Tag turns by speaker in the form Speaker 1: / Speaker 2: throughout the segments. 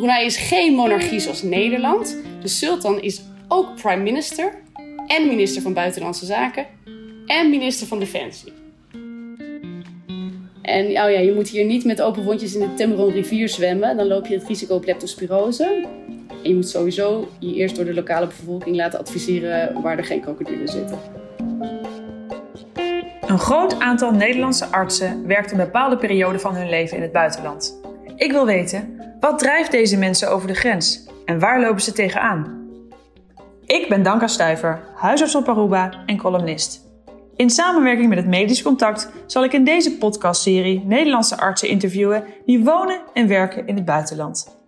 Speaker 1: Brunei is geen monarchie zoals Nederland. De sultan is ook prime minister en minister van Buitenlandse Zaken en minister van Defensie. En oh ja, je moet hier niet met open wondjes in de Timeron rivier zwemmen. Dan loop je het risico op leptospirose. En je moet sowieso je eerst door de lokale bevolking laten adviseren waar er geen krokodillen zitten.
Speaker 2: Een groot aantal Nederlandse artsen werkt een bepaalde periode van hun leven in het buitenland. Ik wil weten, wat drijft deze mensen over de grens en waar lopen ze tegenaan? Ik ben Danka Stuiver, huisarts op Aruba en columnist. In samenwerking met het Medisch Contact zal ik in deze podcastserie Nederlandse artsen interviewen die wonen en werken in het buitenland.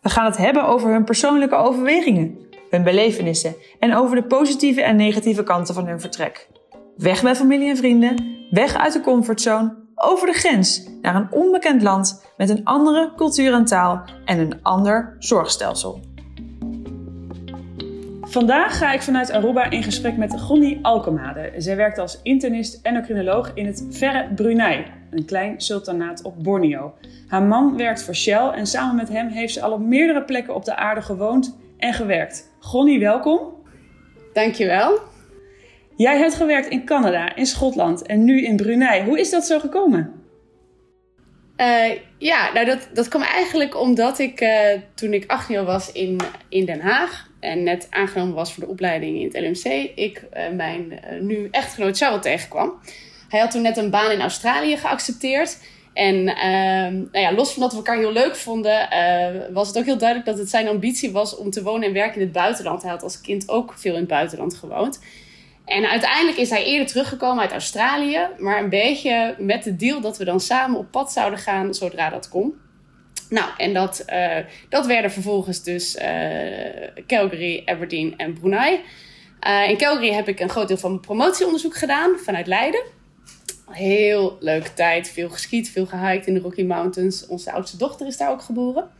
Speaker 2: We gaan het hebben over hun persoonlijke overwegingen, hun belevenissen en over de positieve en negatieve kanten van hun vertrek. Weg bij familie en vrienden, weg uit de comfortzone, over de grens naar een onbekend land met een andere cultuur en taal en een ander zorgstelsel. Vandaag ga ik vanuit Aruba in gesprek met Gonnie Alkemade. Zij werkt als internist endocrinoloog in het verre Brunei, een klein sultanaat op Borneo. Haar man werkt voor Shell en samen met hem heeft ze al op meerdere plekken op de aarde gewoond en gewerkt. Gonnie, welkom.
Speaker 1: Dankjewel.
Speaker 2: Jij hebt gewerkt in Canada, in Schotland en nu in Brunei. Hoe is dat zo gekomen?
Speaker 1: Uh, ja, nou dat, dat kwam eigenlijk omdat ik uh, toen ik 18 jaar was in, in Den Haag en net aangenomen was voor de opleiding in het LMC, ik uh, mijn nu echtgenoot Charles tegenkwam. Hij had toen net een baan in Australië geaccepteerd. En ehm, nou ja, los van dat we elkaar heel leuk vonden, was het ook heel duidelijk dat het zijn ambitie was om te wonen en werken in het buitenland. Hij had als kind ook veel in het buitenland gewoond. En uiteindelijk is hij eerder teruggekomen uit Australië, maar een beetje met de deal dat we dan samen op pad zouden gaan zodra dat kon. Nou, en dat, uh, dat werden vervolgens dus uh, Calgary, Aberdeen en Brunei. Uh, in Calgary heb ik een groot deel van mijn promotieonderzoek gedaan vanuit Leiden. Heel leuke tijd, veel geskiet, veel gehiked in de Rocky Mountains. Onze oudste dochter is daar ook geboren.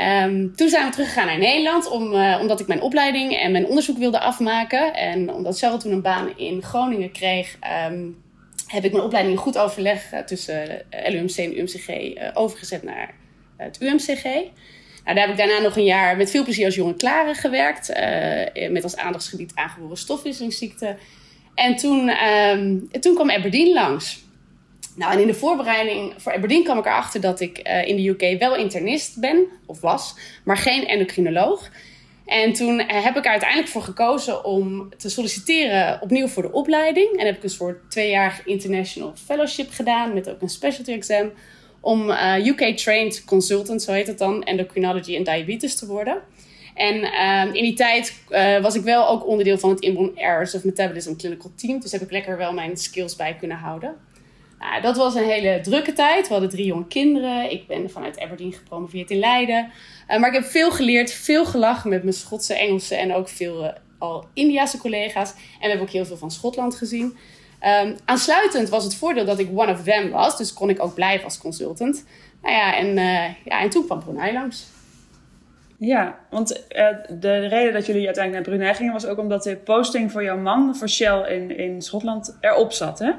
Speaker 1: Um, toen zijn we teruggegaan naar Nederland, om, uh, omdat ik mijn opleiding en mijn onderzoek wilde afmaken. En omdat Charlotte toen een baan in Groningen kreeg, um, heb ik mijn opleiding in goed overleg uh, tussen LUMC en UMCG overgezet naar het UMCG. Nou, daar heb ik daarna nog een jaar met veel plezier als jonge klare gewerkt, met als aandachtsgebied aangeboren stofwisselingsziekte. En toen, um, toen kwam Aberdeen langs. Nou, en in de voorbereiding voor Aberdeen kwam ik erachter dat ik uh, in de UK wel internist ben, of was, maar geen endocrinoloog. En toen heb ik er uiteindelijk voor gekozen om te solliciteren opnieuw voor de opleiding. En heb ik een soort tweejarig international fellowship gedaan met ook een specialty exam. Om uh, UK-trained consultant, zo heet het dan, endocrinology en diabetes te worden. En uh, in die tijd was ik wel ook onderdeel van het Inborn Errors of Metabolism Clinical Team. Dus heb ik lekker wel mijn skills bij kunnen houden. Nou, dat was een hele drukke tijd. We hadden drie jonge kinderen. Ik ben vanuit Aberdeen gepromoveerd in Leiden. Uh, maar ik heb veel geleerd, veel gelachen met mijn Schotse, Engelse en ook veel uh, al Indiase collega's. En we hebben ook heel veel van Schotland gezien. Um, aansluitend was het voordeel dat ik one of them was. Dus kon ik ook blijven als consultant. Nou ja, en, uh, ja, en toen kwam Brunei langs.
Speaker 2: Ja, want de reden dat jullie uiteindelijk naar Brunei gingen... was ook omdat de posting voor jouw man, voor Shell in, in Schotland, erop zat, hè?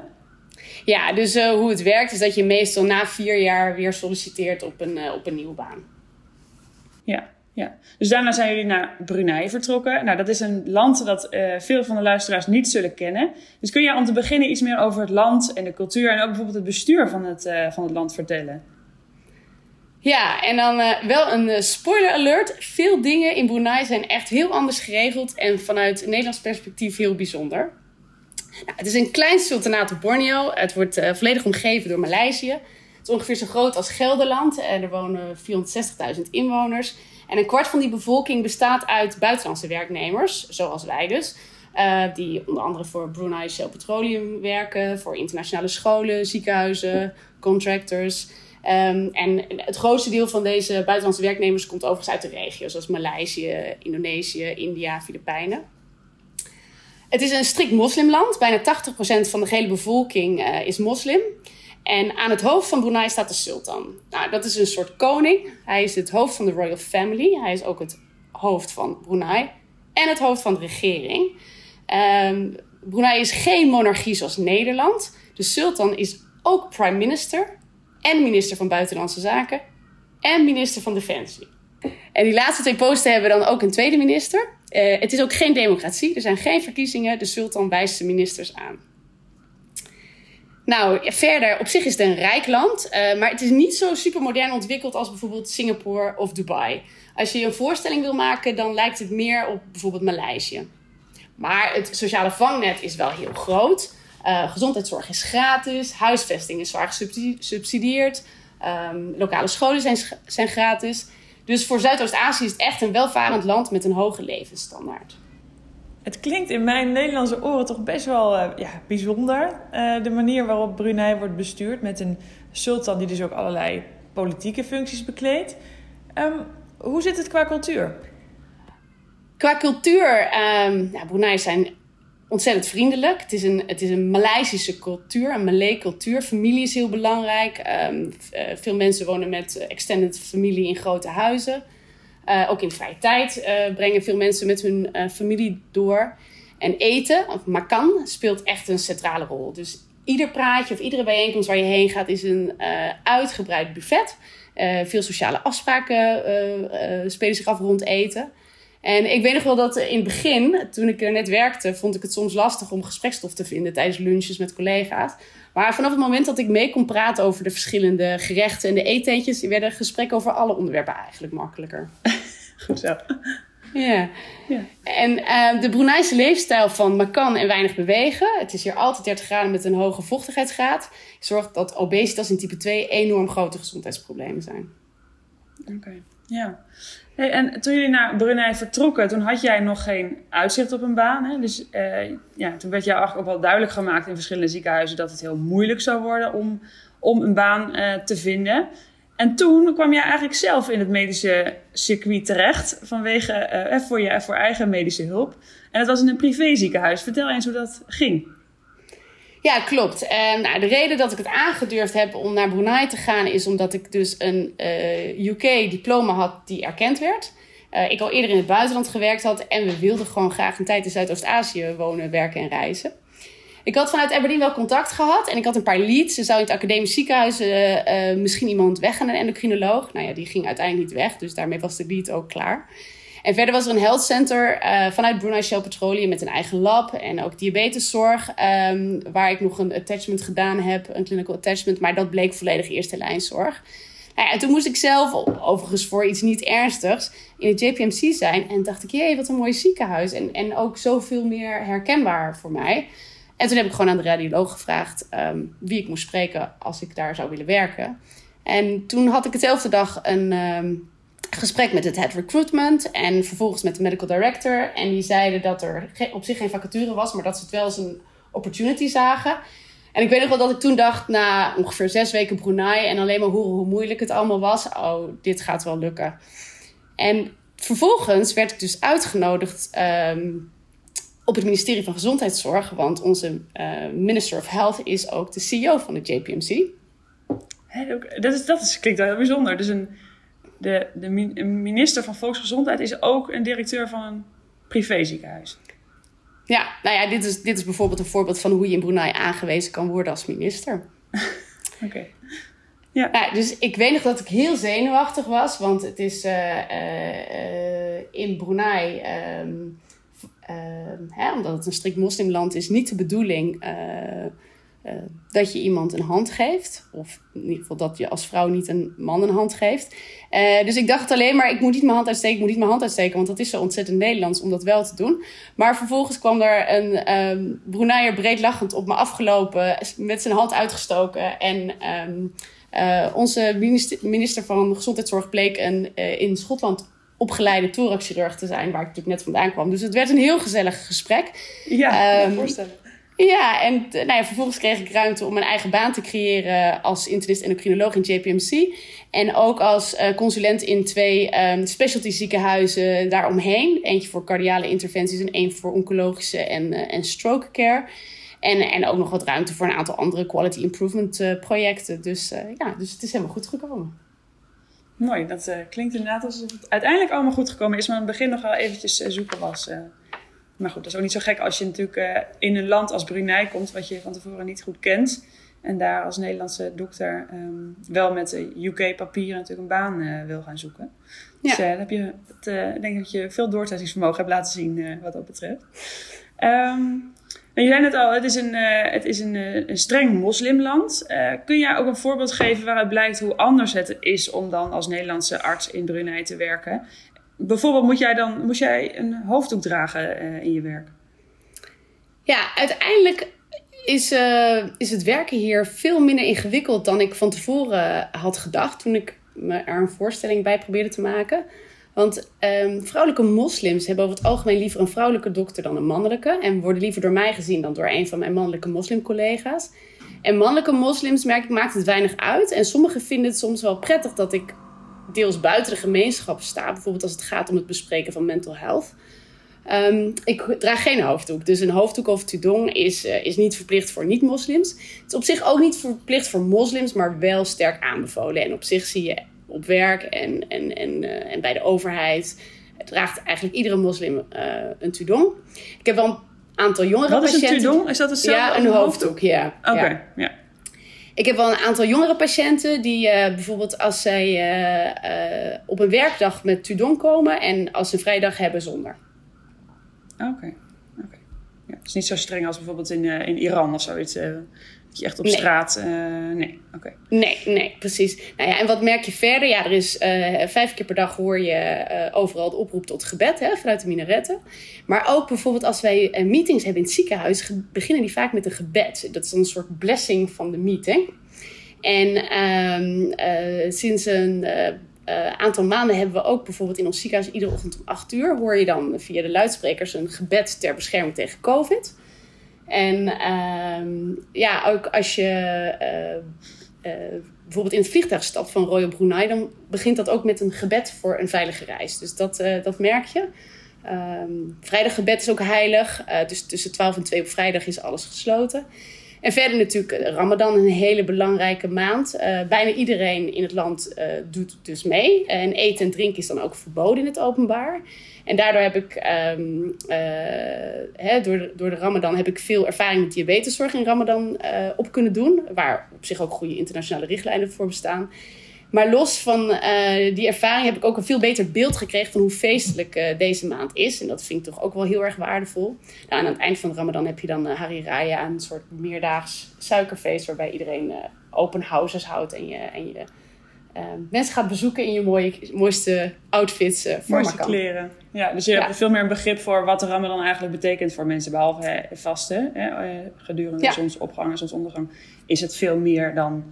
Speaker 1: Ja, dus uh, hoe het werkt is dat je meestal na vier jaar weer solliciteert op een, uh, op een nieuwe baan.
Speaker 2: Ja, ja. Dus daarna zijn jullie naar Brunei vertrokken. Nou, dat is een land dat uh, veel van de luisteraars niet zullen kennen. Dus kun je om te beginnen iets meer over het land en de cultuur en ook bijvoorbeeld het bestuur van het, van het land vertellen?
Speaker 1: Ja, en dan uh, wel een spoiler alert. Veel dingen in Brunei zijn echt heel anders geregeld en vanuit Nederlands perspectief heel bijzonder. Nou, het is een klein sultanaat op Borneo. Het wordt uh, volledig omgeven door Maleisië. Het is ongeveer zo groot als Gelderland. En er wonen 460.000 inwoners. En een kwart van die bevolking bestaat uit buitenlandse werknemers, zoals wij dus. Uh, die onder andere voor Brunei Shell Petroleum werken, voor internationale scholen, ziekenhuizen, contractors. Um, en het grootste deel van deze buitenlandse werknemers komt overigens uit de regio, zoals Maleisië, Indonesië, India, Filipijnen. Het is een strikt moslimland. Bijna 80% van de gehele bevolking uh, is moslim. En aan het hoofd van Brunei staat de sultan. Nou, dat is een soort koning. Hij is het hoofd van de royal family. Hij is ook het hoofd van Brunei. En het hoofd van de regering. Um, Brunei is geen monarchie zoals Nederland. De sultan is ook prime minister en minister van Buitenlandse Zaken en minister van Defensie. En die laatste twee posten hebben dan ook een tweede minister. Uh, het is ook geen democratie, er zijn geen verkiezingen. De sultan wijst de ministers aan. Nou, verder, op zich is het een rijk land, uh, maar het is niet zo super modern ontwikkeld als bijvoorbeeld Singapore of Dubai. Als je een voorstelling wil maken, dan lijkt het meer op bijvoorbeeld Maleisië. Maar het sociale vangnet is wel heel groot. Uh, gezondheidszorg is gratis, huisvesting is zwaar gesubsidieerd, um, lokale scholen zijn, zijn gratis. Dus voor Zuidoost-Azië is het echt een welvarend land met een hoge levensstandaard.
Speaker 2: Het klinkt in mijn Nederlandse oren toch best wel uh, ja, bijzonder. Uh, de manier waarop Brunei wordt bestuurd met een sultan die dus ook allerlei politieke functies bekleedt. Um, hoe zit het qua cultuur?
Speaker 1: Qua cultuur, um, ja, Brunei zijn ontzettend vriendelijk. Het is een, het is een Maleisische cultuur, een Malay cultuur. Familie is heel belangrijk. Um, veel mensen wonen met extended familie in grote huizen. Uh, ook in vrije tijd brengen veel mensen met hun familie door. En eten, of makan, speelt echt een centrale rol. Dus ieder praatje of iedere bijeenkomst waar je heen gaat is een uitgebreid buffet. veel sociale afspraken spelen zich af rond eten. En ik weet nog wel dat in het begin, toen ik er net werkte, vond ik het soms lastig om gesprekstof te vinden tijdens lunches met collega's. Maar vanaf het moment dat ik mee kon praten over de verschillende gerechten en de eetentjes, werden gesprekken over alle onderwerpen eigenlijk makkelijker.
Speaker 2: Goed zo.
Speaker 1: Ja. ja. En uh, de Bruneise leefstijl van makan en weinig bewegen. Het is hier altijd 30 graden met een hoge vochtigheidsgraad. Zorgt dat obesitas in type 2 enorm grote gezondheidsproblemen zijn.
Speaker 2: Oké, okay. Ja. En toen jullie naar Brunei vertrokken, toen had jij nog geen uitzicht op een baan. Hè? Dus uh, ja, toen werd jou eigenlijk ook wel duidelijk gemaakt in verschillende ziekenhuizen dat het heel moeilijk zou worden om, om een baan uh, te vinden. En toen kwam jij eigenlijk zelf in het medische circuit terecht vanwege uh, voor je voor eigen medische hulp. En dat was in een privéziekenhuis. Vertel eens hoe dat ging.
Speaker 1: Ja, klopt. En nou, de reden dat ik het aangedurfd heb om naar Brunei te gaan is omdat ik dus een uh, UK-diploma had die erkend werd. Uh, ik al eerder in het buitenland gewerkt had en we wilden gewoon graag een tijd in Zuidoost-Azië wonen, werken en reizen. Ik had vanuit Aberdeen wel contact gehad en ik had een paar leads. Er zou in het academisch ziekenhuis misschien iemand weggaan, een endocrinoloog. Nou ja, die ging uiteindelijk niet weg, dus daarmee was de lead ook klaar. En verder was er een health center uh, vanuit Brunei Shell Petroleum met een eigen lab en ook diabeteszorg, um, waar ik nog een attachment gedaan heb, een clinical attachment, maar dat bleek volledig eerste lijnzorg. Nou ja, en toen moest ik zelf, overigens voor iets niet ernstigs, in het JPMC zijn en dacht ik, jee, wat een mooi ziekenhuis en, en ook zoveel meer herkenbaar voor mij. En toen heb ik gewoon aan de radioloog gevraagd um, wie ik moest spreken als ik daar zou willen werken. En toen had ik hetzelfde dag een, um, gesprek met het head recruitment en vervolgens met de medical director. En die zeiden dat er op zich geen vacature was, maar dat ze het wel als een opportunity zagen. En ik weet nog wel dat ik toen dacht, na ongeveer zes weken Brunei en alleen maar horen hoe moeilijk het allemaal was, oh, dit gaat wel lukken. En vervolgens werd ik dus uitgenodigd um, op het ministerie van Gezondheidszorg, want onze uh, Minister of Health is ook de CEO van de JPMC.
Speaker 2: dat, is, dat is, klinkt wel heel bijzonder. Dus een de, de minister van Volksgezondheid is ook een directeur van een privéziekenhuis.
Speaker 1: Ja, nou ja, dit is, dit is bijvoorbeeld een voorbeeld van hoe je in Brunei aangewezen kan worden als minister.
Speaker 2: Oké.
Speaker 1: Ja. Nou, dus ik weet nog dat ik heel zenuwachtig was, want het is uh, uh, in Brunei, um, hè, omdat het een strikt moslimland is, niet de bedoeling uh, dat je iemand een hand geeft. Of in ieder geval dat je als vrouw niet een man een hand geeft. Uh, dus ik dacht alleen maar, ik moet niet mijn hand uitsteken, ik moet niet mijn hand uitsteken. Want dat is zo ontzettend Nederlands om dat wel te doen. Maar vervolgens kwam er een um, Bruneier breed lachend op me afgelopen. Met zijn hand uitgestoken. En um, uh, onze minister, minister, van Gezondheidszorg bleek een in Schotland opgeleide thoraxchirurg te zijn. Waar ik natuurlijk net vandaan kwam. Dus het werd een heel gezellig gesprek.
Speaker 2: Ja, um, voorstellen.
Speaker 1: Ja, en nou ja, vervolgens kreeg ik ruimte om mijn eigen baan te creëren als internist endocrinoloog in JPMC. En ook als uh, consulent in twee um, specialty ziekenhuizen daaromheen. Eentje voor cardiale interventies en één voor oncologische en, uh, en stroke care. En, en ook nog wat ruimte voor een aantal andere quality improvement projecten. Dus ja, dus het is helemaal goed gekomen.
Speaker 2: Mooi, dat klinkt inderdaad alsof het uiteindelijk allemaal goed gekomen is. Maar in het begin nog wel eventjes zoeken was maar goed, dat is ook niet zo gek als je natuurlijk uh, in een land als Brunei komt, wat je van tevoren niet goed kent. En daar als Nederlandse dokter ehm, wel met UK-papieren natuurlijk een baan wil gaan zoeken. Dus ja. dan heb je, het, denk dat je veel doorzettingsvermogen hebt laten zien wat dat betreft. Um, je zei net al, het is een, het is een, een streng moslimland. kun jij ook een voorbeeld geven waaruit blijkt hoe anders het is om dan als Nederlandse arts in Brunei te werken? Bijvoorbeeld moet jij dan moest jij een hoofddoek dragen in je werk?
Speaker 1: Ja, uiteindelijk is, uh, is het werken hier veel minder ingewikkeld dan ik van tevoren had gedacht toen ik me er een voorstelling bij probeerde te maken. Want um, vrouwelijke moslims hebben over het algemeen liever een vrouwelijke dokter dan een mannelijke. En worden liever door mij gezien dan door een van mijn mannelijke moslimcollega's. En mannelijke moslims merk ik, maakt het weinig uit. En sommigen vinden het soms wel prettig dat ik deels buiten de gemeenschap sta. Bijvoorbeeld als het gaat om het bespreken van mental health. Um, ik draag geen hoofddoek. Dus een hoofddoek of tudong is, uh, is niet verplicht voor niet-moslims. Het is op zich ook niet verplicht voor moslims, maar wel sterk aanbevolen. En op zich zie je op werk en, en, en, uh, en bij de overheid draagt eigenlijk iedere moslim uh, een tudong. Ik heb wel een aantal jongere
Speaker 2: Wat
Speaker 1: patiënten...
Speaker 2: Wat is een tudong? Is dat hetzelfde
Speaker 1: Ja, een hoofddoek, ja.
Speaker 2: Oké, okay, ja. ja.
Speaker 1: Ik heb wel een aantal jongere patiënten die uh, bijvoorbeeld als zij uh, uh, op een werkdag met Tudong komen en als ze een vrijdag hebben zonder.
Speaker 2: Oké. Okay. Okay. Ja, het is niet zo streng als bijvoorbeeld in, in Iran of zoiets. Dat je echt op
Speaker 1: nee.
Speaker 2: straat. nee, oké.
Speaker 1: Nee, nee, precies. Nou ja, en wat merk je verder? Ja, er is vijf keer per dag hoor je overal de oproep tot gebed hè, vanuit de minaretten. Maar ook bijvoorbeeld als wij meetings hebben in het ziekenhuis, beginnen die vaak met een gebed. Dat is een soort blessing van de meeting. En uh, sinds een uh, aantal maanden hebben we ook bijvoorbeeld in ons ziekenhuis iedere ochtend om 8 uur hoor je dan via de luidsprekers een gebed ter bescherming tegen COVID. En um, ja, ook als je bijvoorbeeld in het vliegtuig stapt van Royal Brunei, dan begint dat ook met een gebed voor een veilige reis. Dus dat, dat merk je. Um, vrijdaggebed is ook heilig. dus tussen 12 en 2 op vrijdag is alles gesloten. En verder natuurlijk Ramadan, een hele belangrijke maand. Bijna iedereen in het land doet dus mee. En eten en drinken is dan ook verboden in het openbaar. En daardoor heb ik, um, uh, hè, door, door de Ramadan, heb ik veel ervaring met diabeteszorg in Ramadan op kunnen doen. Waar op zich ook goede internationale richtlijnen voor bestaan. Maar los van uh, die ervaring heb ik ook een veel beter beeld gekregen van hoe feestelijk deze maand is. En dat vind ik toch ook wel heel erg waardevol. Nou, aan het eind van Ramadan heb je dan uh, Hari Raya, een soort meerdaags suikerfeest waarbij iedereen open houses houdt en je, en je mensen gaat bezoeken in je mooie, mooiste outfits voor
Speaker 2: Mooiste kleren. Ja, dus je ja. hebt veel meer een begrip voor wat de Ramadan eigenlijk betekent voor mensen, behalve hè, vasten. Hè, gedurende ja. zonsopgang en zonsondergang is het veel meer dan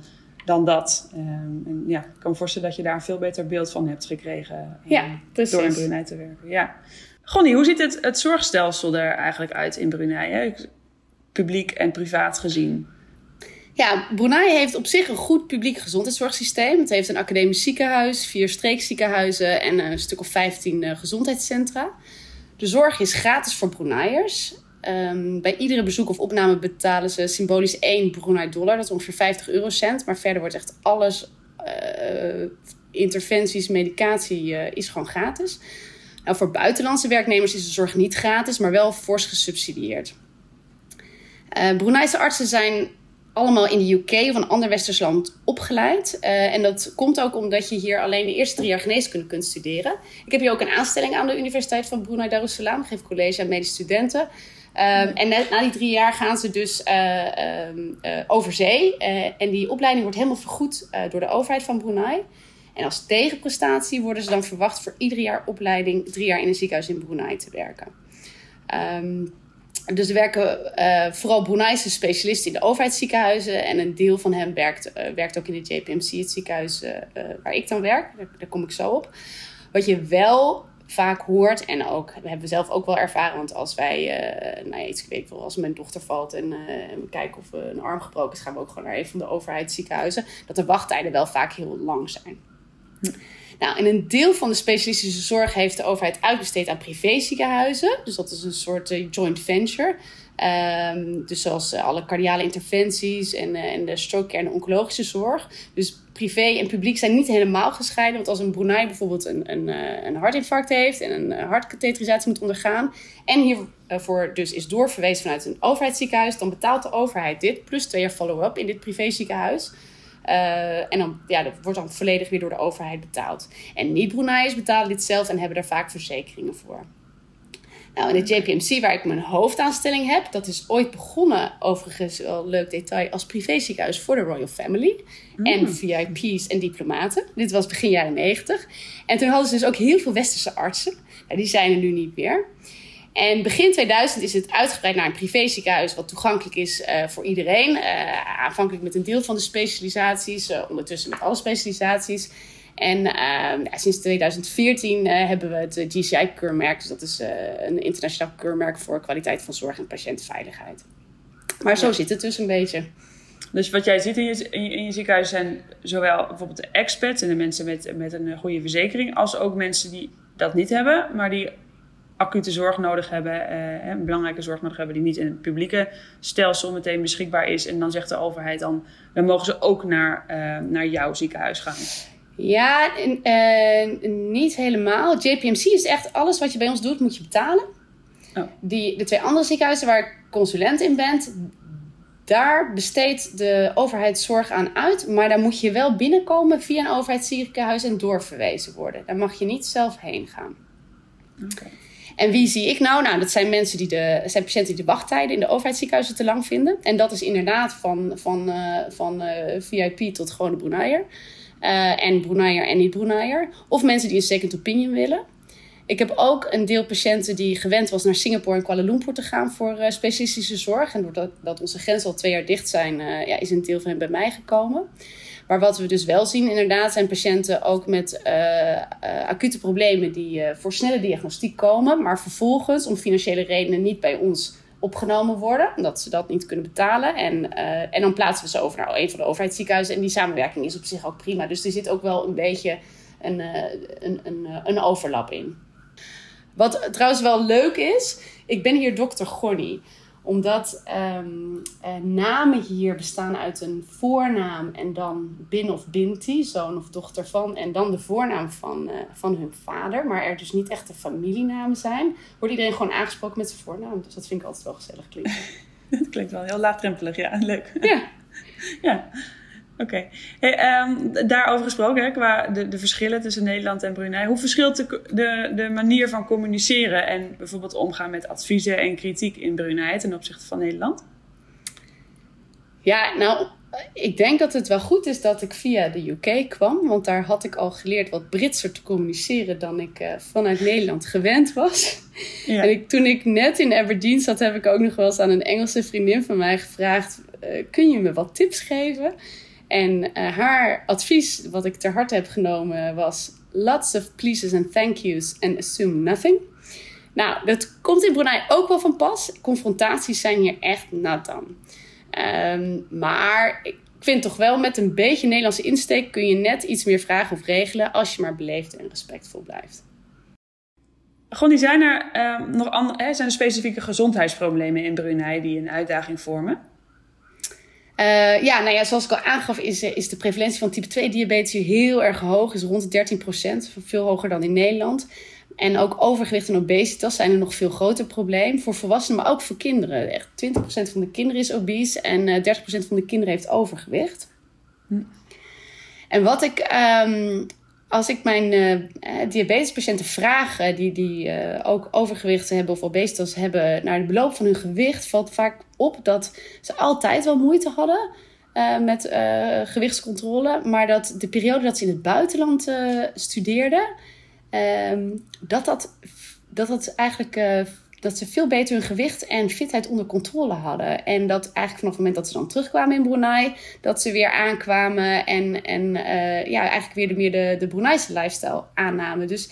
Speaker 2: dan dat. Um, en ja, ik kan me voorstellen dat je daar een veel beter beeld van hebt gekregen.
Speaker 1: Ja,
Speaker 2: precies. Door in Brunei te werken. Ja. Gonnie, hoe ziet het, het zorgstelsel er eigenlijk uit in Brunei? Hè? Publiek en privaat gezien.
Speaker 1: Ja, Brunei heeft op zich een goed publiek gezondheidszorgsysteem. Het heeft een academisch ziekenhuis, vier streekziekenhuizen en een stuk of 15 uh, gezondheidscentra. De zorg is gratis voor Bruneiers. Um, bij iedere bezoek of opname betalen ze symbolisch 1 Brunei dollar. Dat is ongeveer 50 eurocent. Maar verder wordt echt alles, uh, interventies, medicatie, uh, is gewoon gratis. Nou, voor buitenlandse werknemers is de zorg niet gratis, maar wel fors gesubsidieerd. Uh, artsen zijn allemaal in de UK of een ander westers land opgeleid. en dat komt ook omdat je hier alleen de eerste drie jaar geneeskunde kunt studeren. Ik heb hier ook een aanstelling aan de Universiteit van Brunei Darussalam. Geef college aan medische studenten. Um, en na, na, die drie jaar gaan ze dus uh, over zee. En die opleiding wordt helemaal vergoed door de overheid van Brunei. En als tegenprestatie worden ze dan verwacht voor ieder jaar opleiding drie jaar in een ziekenhuis in Brunei te werken. Um, dus er werken vooral Bruneise specialisten in de overheidsziekenhuizen. En een deel van hen werkt, werkt ook in de JPMC, het ziekenhuis waar ik dan werk. Daar, kom ik zo op. Wat je wel vaak hoort. En ook, we hebben zelf ook wel ervaren. Want als wij, uh, nou ja, iets weet wel, als mijn dochter valt en uh, we kijken of een arm gebroken is, gaan we ook gewoon naar een van de overheidsziekenhuizen. Dat de wachttijden wel vaak heel lang zijn. Nou, en een deel van de specialistische zorg heeft de overheid uitbesteed aan privéziekenhuizen. Dus dat is een soort uh, joint venture. Um, dus zoals uh, alle cardiale interventies en, uh, en de stroke en de oncologische zorg. Dus privé en publiek zijn niet helemaal gescheiden. Want als een Brunei bijvoorbeeld een, een, een hartinfarct heeft en een hartkatheterisatie moet ondergaan. En hiervoor dus is doorverwezen vanuit een overheidsziekenhuis. Dan betaalt de overheid dit plus twee jaar follow-up in dit privéziekenhuis. Uh, en dan, ja, dat wordt dan volledig weer door de overheid betaald. En niet-Bruneiers betalen dit zelf en hebben daar vaak verzekeringen voor. Nou, in de JPMC, waar ik mijn hoofdaanstelling heb, dat is ooit begonnen, overigens wel een leuk detail, als privéziekenhuis voor de Royal Family. En mm. VIP's en diplomaten. Dit was begin jaren 90. En toen hadden ze dus ook heel veel westerse artsen. Nou, die zijn er nu niet meer. En begin 2000 is het uitgebreid naar een privéziekenhuis, wat toegankelijk is uh, voor iedereen. Uh, aanvankelijk met een deel van de specialisaties, uh, ondertussen met alle specialisaties. En ja, sinds 2014 hebben we het GCI-keurmerk. Dus dat is een internationaal keurmerk voor kwaliteit van zorg en patiëntveiligheid. Maar zo zit het dus een beetje.
Speaker 2: Dus wat jij ziet in je, in je, ziekenhuis zijn zowel bijvoorbeeld de experts en de mensen met, met een goede verzekering, als ook mensen die dat niet hebben, maar die acute zorg nodig hebben, een belangrijke zorg nodig hebben die niet in het publieke stelsel meteen beschikbaar is. En dan zegt de overheid dan, dan mogen ze ook naar, uh, naar jouw ziekenhuis gaan.
Speaker 1: Ja, uh, niet helemaal. JPMC is echt alles wat je bij ons doet, moet je betalen. Oh. Die, de twee andere ziekenhuizen waar ik consulent in ben, daar besteedt de overheid zorg aan uit. Maar daar moet je wel binnenkomen via een overheidsziekenhuis en doorverwezen worden. Daar mag je niet zelf heen gaan. Oké. En wie zie ik nou? Nou, dat zijn mensen die de, zijn patiënten die de wachttijden in de overheidsziekenhuizen te lang vinden. En dat is inderdaad van, van, uh, van uh, VIP tot gewone Bruneier. Uh, en Bruneier en niet Bruneier. Of mensen die een second opinion willen. Ik heb ook een deel patiënten die gewend was naar Singapore en Kuala Lumpur te gaan voor specialistische zorg. En doordat dat onze grenzen al twee jaar dicht zijn, ja, is een deel van hen bij mij gekomen. Maar wat we dus wel zien, inderdaad, zijn patiënten ook met uh, uh, acute problemen die uh, voor snelle diagnostiek komen, maar vervolgens om financiële redenen niet bij ons opgenomen worden, omdat ze dat niet kunnen betalen. En, en dan plaatsen we ze over naar een van de overheidsziekenhuizen. En die samenwerking is op zich ook prima. Dus er zit ook wel een beetje een, een, een, een overlap in. Wat trouwens wel leuk is, ik ben hier dokter Gonny omdat um, namen hier bestaan uit een voornaam en dan bin of binti, zoon of dochter van, en dan de voornaam van, uh, van hun vader. Maar er dus niet echt familienamen zijn, wordt iedereen gewoon aangesproken met zijn voornaam. Dus dat vind ik altijd wel gezellig klinken.
Speaker 2: dat klinkt wel heel laagdrempelig, ja, leuk.
Speaker 1: Ja.
Speaker 2: ja. Oké. Hey, um, daarover gesproken, hè, qua de, de verschillen tussen Nederland en Brunei. Hoe verschilt de, de, de manier van communiceren en bijvoorbeeld omgaan met adviezen en kritiek in Brunei ten opzichte van Nederland?
Speaker 1: Ja, nou, ik denk dat het wel goed is dat ik via de UK kwam. Want daar had ik al geleerd wat Britser te communiceren dan ik uh, vanuit Nederland gewend was. Ja. En ik, toen ik net in Aberdeen zat, heb ik ook nog wel eens aan een Engelse vriendin van mij gevraagd: uh, Kun je me wat tips geven? En uh, haar advies, wat ik ter harte heb genomen, was: lots of pleases and thank yous and assume nothing. Nou, dat komt in Brunei ook wel van pas. Confrontaties zijn hier echt nat dan. Um, maar ik vind toch wel met een beetje Nederlandse insteek kun je net iets meer vragen of regelen als je maar beleefd en respectvol blijft.
Speaker 2: Gewoon, zijn er uh, nog andere, zijn er specifieke gezondheidsproblemen in Brunei die een uitdaging vormen?
Speaker 1: Uh, ja, nou ja, zoals ik al aangaf, is, is de prevalentie van type 2 diabetes hier heel erg hoog. Is rond de 13 procent, veel hoger dan in Nederland. En ook overgewicht en obesitas zijn een nog veel groter probleem. Voor volwassenen, maar ook voor kinderen. Echt 20% van de kinderen is obese en uh, eh, 30% van de kinderen heeft overgewicht. Hm. En wat ik um, als ik mijn uh, diabetespatiënten vraag, uh, die, die uh, ook overgewicht hebben of obesitas hebben, naar de beloop van hun gewicht, valt vaak op dat ze altijd wel moeite hadden met gewichtscontrole. Maar dat de periode dat ze in het buitenland studeerden, ehm, dat, dat, dat dat eigenlijk dat ze veel beter hun gewicht en fitheid onder controle hadden. En dat eigenlijk vanaf het moment dat ze dan terugkwamen in Brunei, dat ze weer aankwamen en, en uh, ja, eigenlijk weer de, meer de, de Bruneise lifestyle aannamen. Dus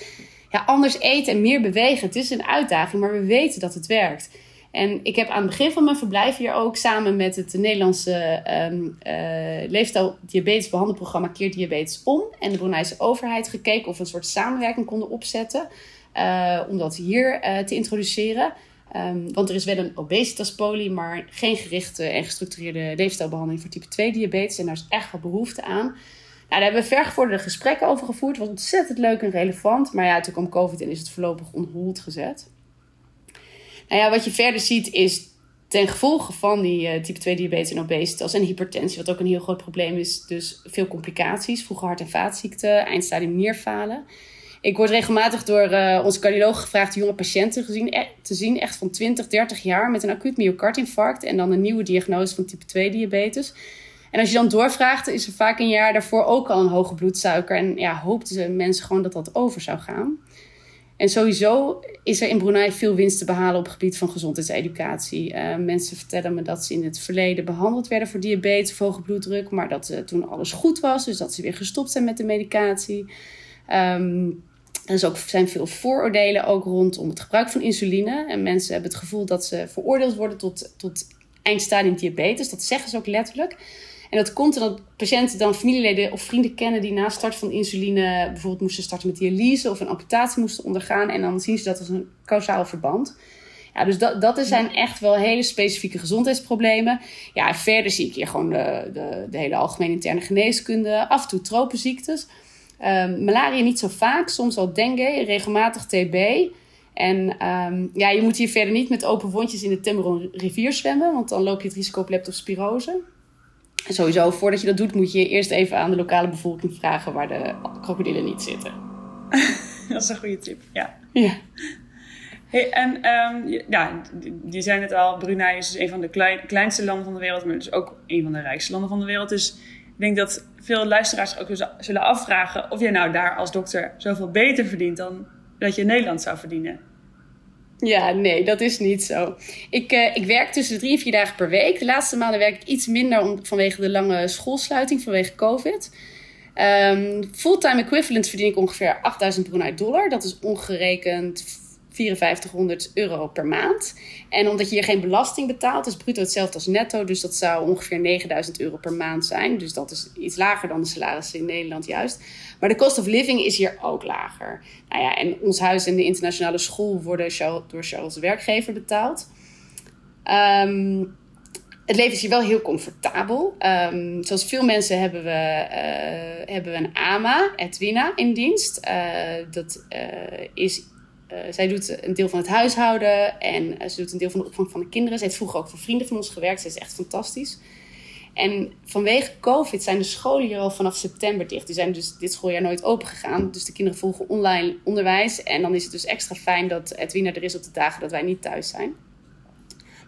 Speaker 1: ja, anders eten en meer bewegen, het is een uitdaging, maar we weten dat het werkt. En ik heb aan het begin van mijn verblijf hier ook samen met het Nederlandse um, uh, leefstijl diabetes behandelprogramma Keer Diabetes Om en de Bruneise overheid gekeken of we een soort samenwerking konden opzetten uh, om dat hier uh, te introduceren. Um, want er is wel een obesitaspolie, maar geen gerichte en gestructureerde leefstijlbehandeling voor type 2 diabetes. En daar is echt wel behoefte aan. Nou, daar hebben we vergevorderde gesprekken over gevoerd. Was ontzettend leuk en relevant. Maar ja, toen kwam COVID en is het voorlopig on hold gezet. Nou ja, wat je verder ziet is ten gevolge van die uh, type 2 diabetes en obesitas en hypertensie, wat ook een heel groot probleem is, dus veel complicaties, vroege hart- en vaatziekten, eindstadium nierfalen. Ik word regelmatig door uh, onze cardioloog gevraagd jonge patiënten gezien, e te zien, echt van 20, 30 jaar, met een acuut myocardinfarct en dan een nieuwe diagnose van type 2 diabetes. En als je dan doorvraagt, is er vaak een jaar daarvoor ook al een hoge bloedsuiker. En ja, hoopten ze mensen gewoon dat dat over zou gaan. En sowieso is er in Brunei veel winst te behalen op het gebied van gezondheidseducatie. Uh, mensen vertellen me dat ze in het verleden behandeld werden voor diabetes hoge bloeddruk, maar dat toen alles goed was, dus dat ze weer gestopt zijn met de medicatie. Um, er is ook, zijn veel vooroordelen ook rondom het gebruik van insuline. En mensen hebben het gevoel dat ze veroordeeld worden tot, tot eindstadium diabetes. Dat zeggen ze ook letterlijk. En dat komt omdat patiënten dan familieleden of vrienden kennen die na start van insuline bijvoorbeeld moesten starten met dialyse of een amputatie moesten ondergaan. En dan zien ze dat als een kausaal verband. Ja, dus dat, dat zijn echt wel hele specifieke gezondheidsproblemen. Ja, verder zie ik hier gewoon de, de, de hele algemene interne geneeskunde, af en toe tropenziektes. Um, malaria niet zo vaak, soms al dengue, regelmatig TB. En um, ja, je moet hier verder niet met open wondjes in de Tiburon rivier zwemmen, want dan loop je het risico op leptospirose. En sowieso, voordat je dat doet, moet je eerst even aan de lokale bevolking vragen waar de krokodillen niet zitten.
Speaker 2: dat is een goede tip, ja.
Speaker 1: Ja.
Speaker 2: Hey, en um, ja, je zei het al, Brunei is dus een van de klein, kleinste landen van de wereld, maar dus ook een van de rijkste landen van de wereld. Dus ik denk dat veel luisteraars ook zullen afvragen of jij nou daar als dokter zoveel beter verdient dan dat je in Nederland zou verdienen.
Speaker 1: Ja, nee, dat is niet zo. Ik, uh, ik werk tussen de drie en vier dagen per week. De laatste maanden werk ik iets minder om, vanwege de lange schoolsluiting, vanwege COVID. Um, fulltime equivalent verdien ik ongeveer 8000 Brunei dollar. Dat is ongerekend 5400 euro per maand. En omdat je hier geen belasting betaalt, is bruto hetzelfde als netto. Dus dat zou ongeveer 9000 euro per maand zijn. Dus dat is iets lager dan de salarissen in Nederland juist. Maar de cost of living is hier ook lager. Nou ja, en ons huis en de internationale school worden door Charles werkgever betaald. Um, het leven is hier wel heel comfortabel. Um, zoals veel mensen hebben we, uh, hebben we een AMA, Edwina, in dienst. Uh, dat uh, is uh, zij doet een deel van het huishouden en uh, ze doet een deel van de opvang van de kinderen. Ze heeft vroeger ook voor vrienden van ons gewerkt. Ze is echt fantastisch. En vanwege COVID zijn de scholen hier al vanaf september dicht. Die zijn dus dit schooljaar nooit open gegaan. Dus de kinderen volgen online onderwijs. En dan is het dus extra fijn dat Edwina er is op de dagen dat wij niet thuis zijn.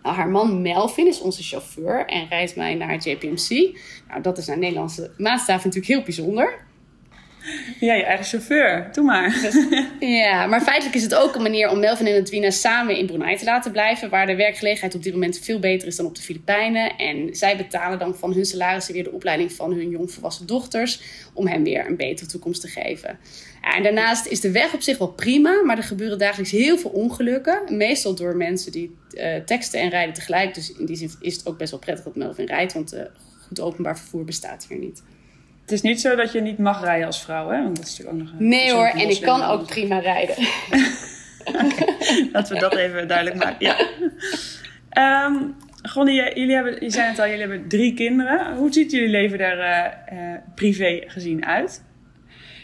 Speaker 1: Nou, haar man Melvin is onze chauffeur en reist mij naar JPMC. Nou, dat is naar Nederlandse maatstaven natuurlijk heel bijzonder.
Speaker 2: Ja, je eigen chauffeur. Doe maar.
Speaker 1: ja, maar feitelijk is het ook een manier om Melvin en Edwina samen in Brunei te laten blijven. Waar de werkgelegenheid op dit moment veel beter is dan op de Filipijnen. En zij betalen dan van hun salarissen weer de opleiding van hun jongvolwassen dochters. Om hen weer een betere toekomst te geven. En daarnaast is de weg op zich wel prima. Maar er gebeuren dagelijks heel veel ongelukken. Meestal door mensen die uh, teksten en rijden tegelijk. Dus in die zin is het ook best wel prettig dat Melvin rijdt. Want uh, goed openbaar vervoer bestaat hier niet.
Speaker 2: Het is niet zo dat je niet mag rijden als vrouw, hè? Want dat is natuurlijk ook nog
Speaker 1: een. Nee hoor, en ik kan ook prima rijden.
Speaker 2: Laten we dat even duidelijk maken. Ja. Um, Gonnie, jullie hebben, je zei het al, jullie hebben drie kinderen. Hoe ziet jullie leven daar uh, uh, privé gezien uit?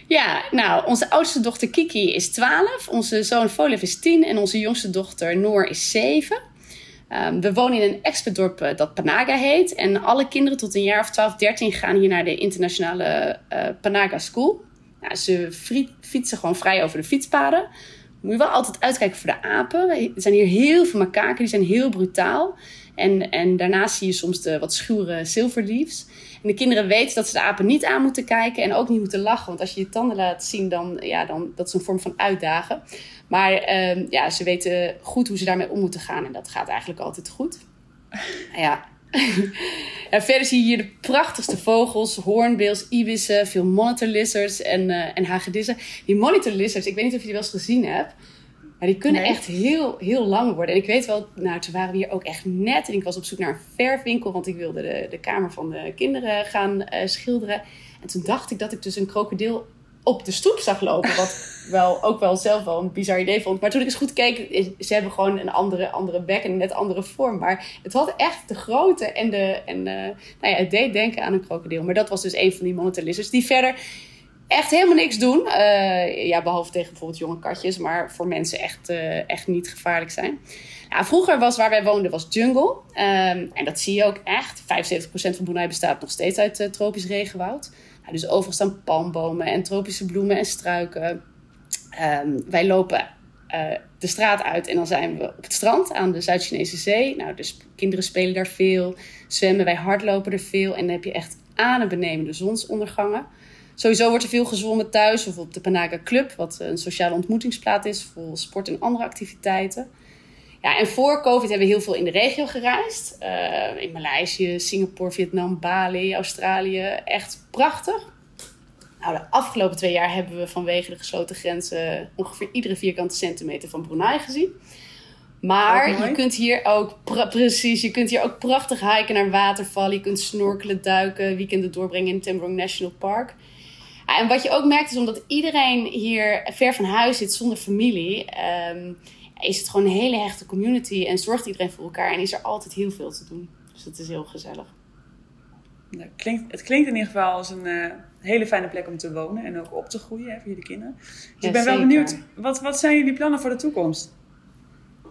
Speaker 1: Ja, nou, onze oudste dochter Kiki is 12, onze zoon Folev is 10 en onze jongste dochter Noor is 7. Um, we wonen in een expertdorp uh, dat Panaga heet. En alle kinderen tot een jaar of 12, 13 gaan hier naar de internationale uh, Panaga School. Ze fietsen gewoon vrij over de fietspaden. Moet je wel altijd uitkijken voor de apen. Er zijn hier heel veel makaken, die zijn heel brutaal. En, en daarnaast zie je soms de wat schuwere zilverliefs. En de kinderen weten dat ze de apen niet aan moeten kijken en ook niet moeten lachen. Want als je je tanden laat zien, dan, ja, dan dat is een vorm van uitdagen. Maar um, ja, ze weten goed hoe ze daarmee om moeten gaan. En dat gaat eigenlijk altijd goed. ja. ja, verder zie je hier de prachtigste vogels. Hoornbeels, ibissen, veel monitor lizards en, uh, en hagedissen. Die monitor lizards, ik weet niet of je die wel eens gezien hebt. Maar die kunnen echt heel, heel lang worden. En ik weet wel, nou, toen waren we hier ook echt net. En ik was op zoek naar een verfwinkel, want ik wilde de, de kamer van de kinderen gaan uh, schilderen. En toen dacht ik dat ik dus een krokodil op de stoep zag lopen. Wat wel, ook wel zelf wel een bizar idee vond. Maar toen ik eens goed keek, ze hebben gewoon een andere, andere bek en een net andere vorm. Maar het had echt de grootte en, de, en uh, nou ja, het deed denken aan een krokodil. Maar dat was dus een van die monotellisters die verder echt helemaal niks doen. Uh, ja, behalve tegen bijvoorbeeld jonge katjes, maar voor mensen echt, uh, echt niet gevaarlijk zijn. Vroeger was waar wij woonden was jungle. Um, en dat zie je ook echt. 75% van Brunei bestaat nog steeds uit tropisch regenwoud. Dus overal staan palmbomen en tropische bloemen en struiken. Um, wij lopen de straat uit en dan zijn we op het strand aan de Zuid-Chinese Zee. Nou, dus kinderen spelen daar veel, zwemmen, wij hardlopen er veel. En dan heb je echt adembenemende zonsondergangen. Sowieso wordt er veel gezwommen thuis of op de Panaga Club, wat een sociale ontmoetingsplaats is voor sport en andere activiteiten. Ja, en voor COVID hebben we heel veel in de regio gereisd. Uh, in Maleisië, Singapore, Vietnam, Bali, Australië. Echt prachtig. Nou, de afgelopen twee jaar hebben we vanwege de gesloten grenzen ongeveer iedere vierkante centimeter van Brunei gezien. Maar je kunt hier ook, precies, je kunt hier ook prachtig hiken naar watervallen. Je kunt snorkelen, duiken, weekenden doorbrengen in Tembrong National Park. En wat je ook merkt is omdat iedereen hier ver van huis zit zonder familie, ehm, is het gewoon een hele hechte community en zorgt iedereen voor elkaar en is er altijd heel veel te doen. Dus dat is heel gezellig.
Speaker 2: Nou, klinkt, het klinkt in ieder geval als een uh, hele fijne plek om te wonen en ook op te groeien hè, voor jullie kinderen. Dus ik ben wel benieuwd, wat, wat zijn jullie plannen voor de toekomst?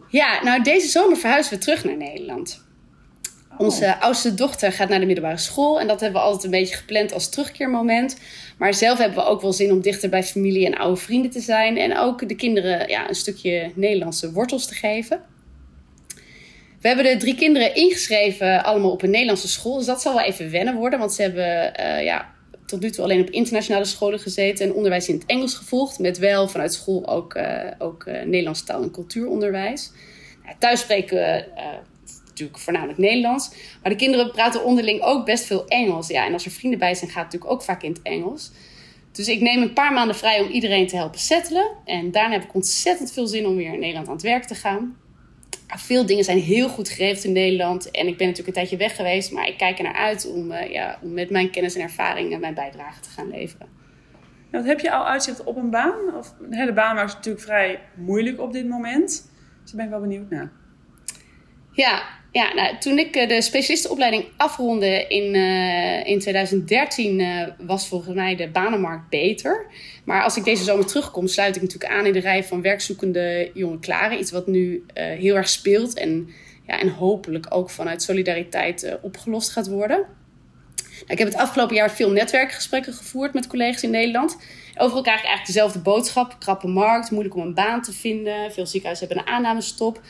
Speaker 1: Ja, nou deze zomer verhuizen we terug naar Nederland. Onze oh. oudste dochter gaat naar de middelbare school. En dat hebben we altijd een beetje gepland als terugkeermoment. Maar zelf hebben we ook wel zin om dichter bij familie en oude vrienden te zijn. En ook de kinderen ja, een stukje Nederlandse wortels te geven. We hebben de drie kinderen ingeschreven, allemaal op een Nederlandse school. Dus dat zal wel even wennen worden. Want ze hebben uh, ja, tot nu toe alleen op internationale scholen gezeten. En onderwijs in het Engels gevolgd. Met wel vanuit school ook, uh, ook uh, Nederlands taal- en cultuuronderwijs. Thuis spreken natuurlijk voornamelijk Nederlands. Maar de kinderen praten onderling ook best veel Engels. Ja, en als er vrienden bij zijn, gaat het natuurlijk ook vaak in het Engels. Dus ik neem een paar maanden vrij om iedereen te helpen settelen. En daarna heb ik ontzettend veel zin om weer in Nederland aan het werk te gaan. Veel dingen zijn heel goed geregeld in Nederland. En ik ben natuurlijk een tijdje weg geweest. Maar ik kijk er naar uit om, uh, ja, om met mijn kennis en ervaring mijn bijdrage te gaan leveren.
Speaker 2: Nou, heb je al uitzicht op een baan? Of, de baan was natuurlijk vrij moeilijk op dit moment. Dus daar ben ik wel benieuwd naar.
Speaker 1: Ja, ja, nou, toen ik eh, de specialistenopleiding afronde in, uh, in 2013 uh, eh, was volgens mij de banenmarkt beter. Maar als ik deze zomer terugkom, sluit ik natuurlijk aan in de rij van werkzoekende jonge klaren. Iets wat nu heel erg speelt en, ja, en hopelijk ook vanuit solidariteit opgelost gaat worden. Nou, ik heb het afgelopen jaar veel netwerkgesprekken gevoerd met collega's in Nederland. Overal krijg ik eigenlijk dezelfde boodschap. Krappe markt, moeilijk om een baan te vinden. Veel ziekenhuizen hebben een aannamestop.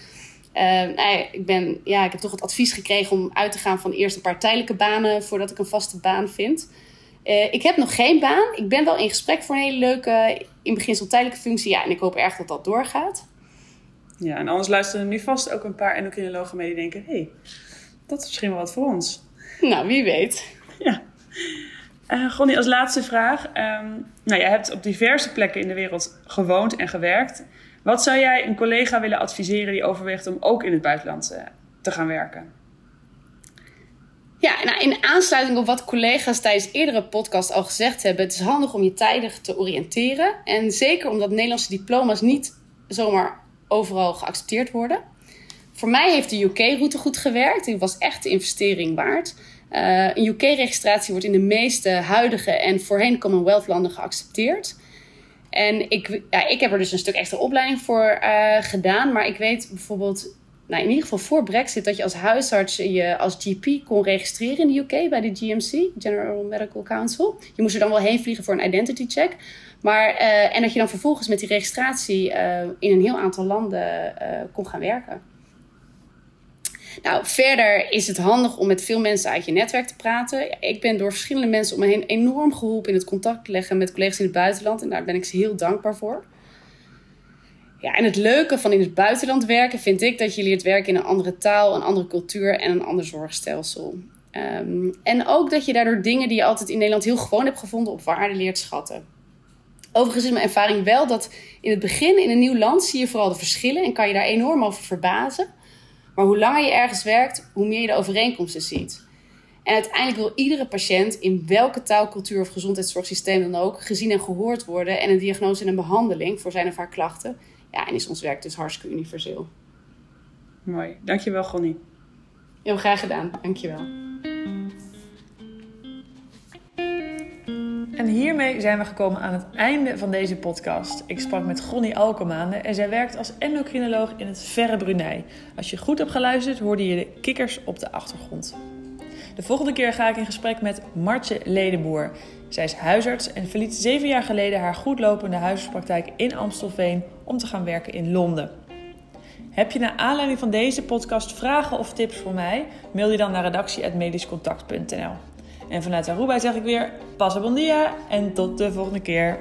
Speaker 1: Uh, ik, ben, ja, ik heb toch het advies gekregen om uit te gaan van eerst een paar tijdelijke banen voordat ik een vaste baan vind. Uh, ik heb nog geen baan. Ik ben wel in gesprek voor een hele leuke, in beginsel tijdelijke functie. Ja, en ik hoop erg dat dat doorgaat.
Speaker 2: Ja, en anders luisteren nu vast ook een paar endocrinologen mee die denken: hé, hey, dat is misschien wel wat voor ons.
Speaker 1: Nou, wie weet.
Speaker 2: Ja. Uh, Gonnie, als laatste vraag. Um, nou, jij hebt op diverse plekken in de wereld gewoond en gewerkt. Wat zou jij een collega willen adviseren die overweegt om ook in het buitenland eh, te gaan werken?
Speaker 1: Ja, nou, in aansluiting op wat collega's tijdens eerdere podcast al gezegd hebben, het is handig om je tijdig te oriënteren. En zeker omdat Nederlandse diploma's niet zomaar overal geaccepteerd worden. Voor mij heeft de UK-route goed gewerkt. Die was echt de investering waard. Uh, een UK-registratie wordt in de meeste huidige en voorheen Commonwealth-landen geaccepteerd. En ik, ja, ik heb er dus een stuk extra opleiding voor uh, gedaan. Maar ik weet bijvoorbeeld, nou in ieder geval voor Brexit, dat je als huisarts je als GP kon registreren in de UK bij de GMC, General Medical Council. Je moest er dan wel heen vliegen voor een identity check. Maar, uh, en dat je dan vervolgens met die registratie uh, in een heel aantal landen kon gaan werken. Nou, verder is het handig om met veel mensen uit je netwerk te praten. ik ben door verschillende mensen om me heen enorm geholpen in het contact leggen met collega's in het buitenland. En daar ben ik ze heel dankbaar voor. Ja, en het leuke van in het buitenland werken vind ik dat je leert werken in een andere taal, een andere cultuur en een ander zorgstelsel. Um, en ook dat je daardoor dingen die je altijd in Nederland heel gewoon hebt gevonden op waarde leert schatten. Overigens is mijn ervaring wel dat in het begin in een nieuw land zie je vooral de verschillen en kan je daar enorm over verbazen. Maar hoe langer je ergens werkt, hoe meer je de overeenkomsten ziet. En uiteindelijk wil iedere patiënt in welke taal, cultuur of gezondheidszorgsysteem dan ook gezien en gehoord worden en een diagnose en een behandeling voor zijn of haar klachten. Ja, en is ons werk dus hartstikke universeel.
Speaker 2: Mooi, dankjewel Gonnie.
Speaker 1: Heel graag gedaan, dankjewel.
Speaker 2: Hiermee zijn we gekomen aan het einde van deze podcast. Ik sprak met Gonnie Alkemaande en zij werkt als endocrinoloog in het verre Brunei. Als je goed hebt geluisterd, hoorde je de kikkers op de achtergrond. De volgende keer ga ik in gesprek met Martje Ledenboer. Zij is huisarts en verliet zeven jaar geleden haar goedlopende huisartspraktijk in Amstelveen om te gaan werken in Londen. Heb je naar aanleiding van deze podcast vragen of tips voor mij? Mail je dan naar redactie.medischcontact.nl. En vanuit Aruba zeg ik weer, passa bon dia en tot de volgende keer.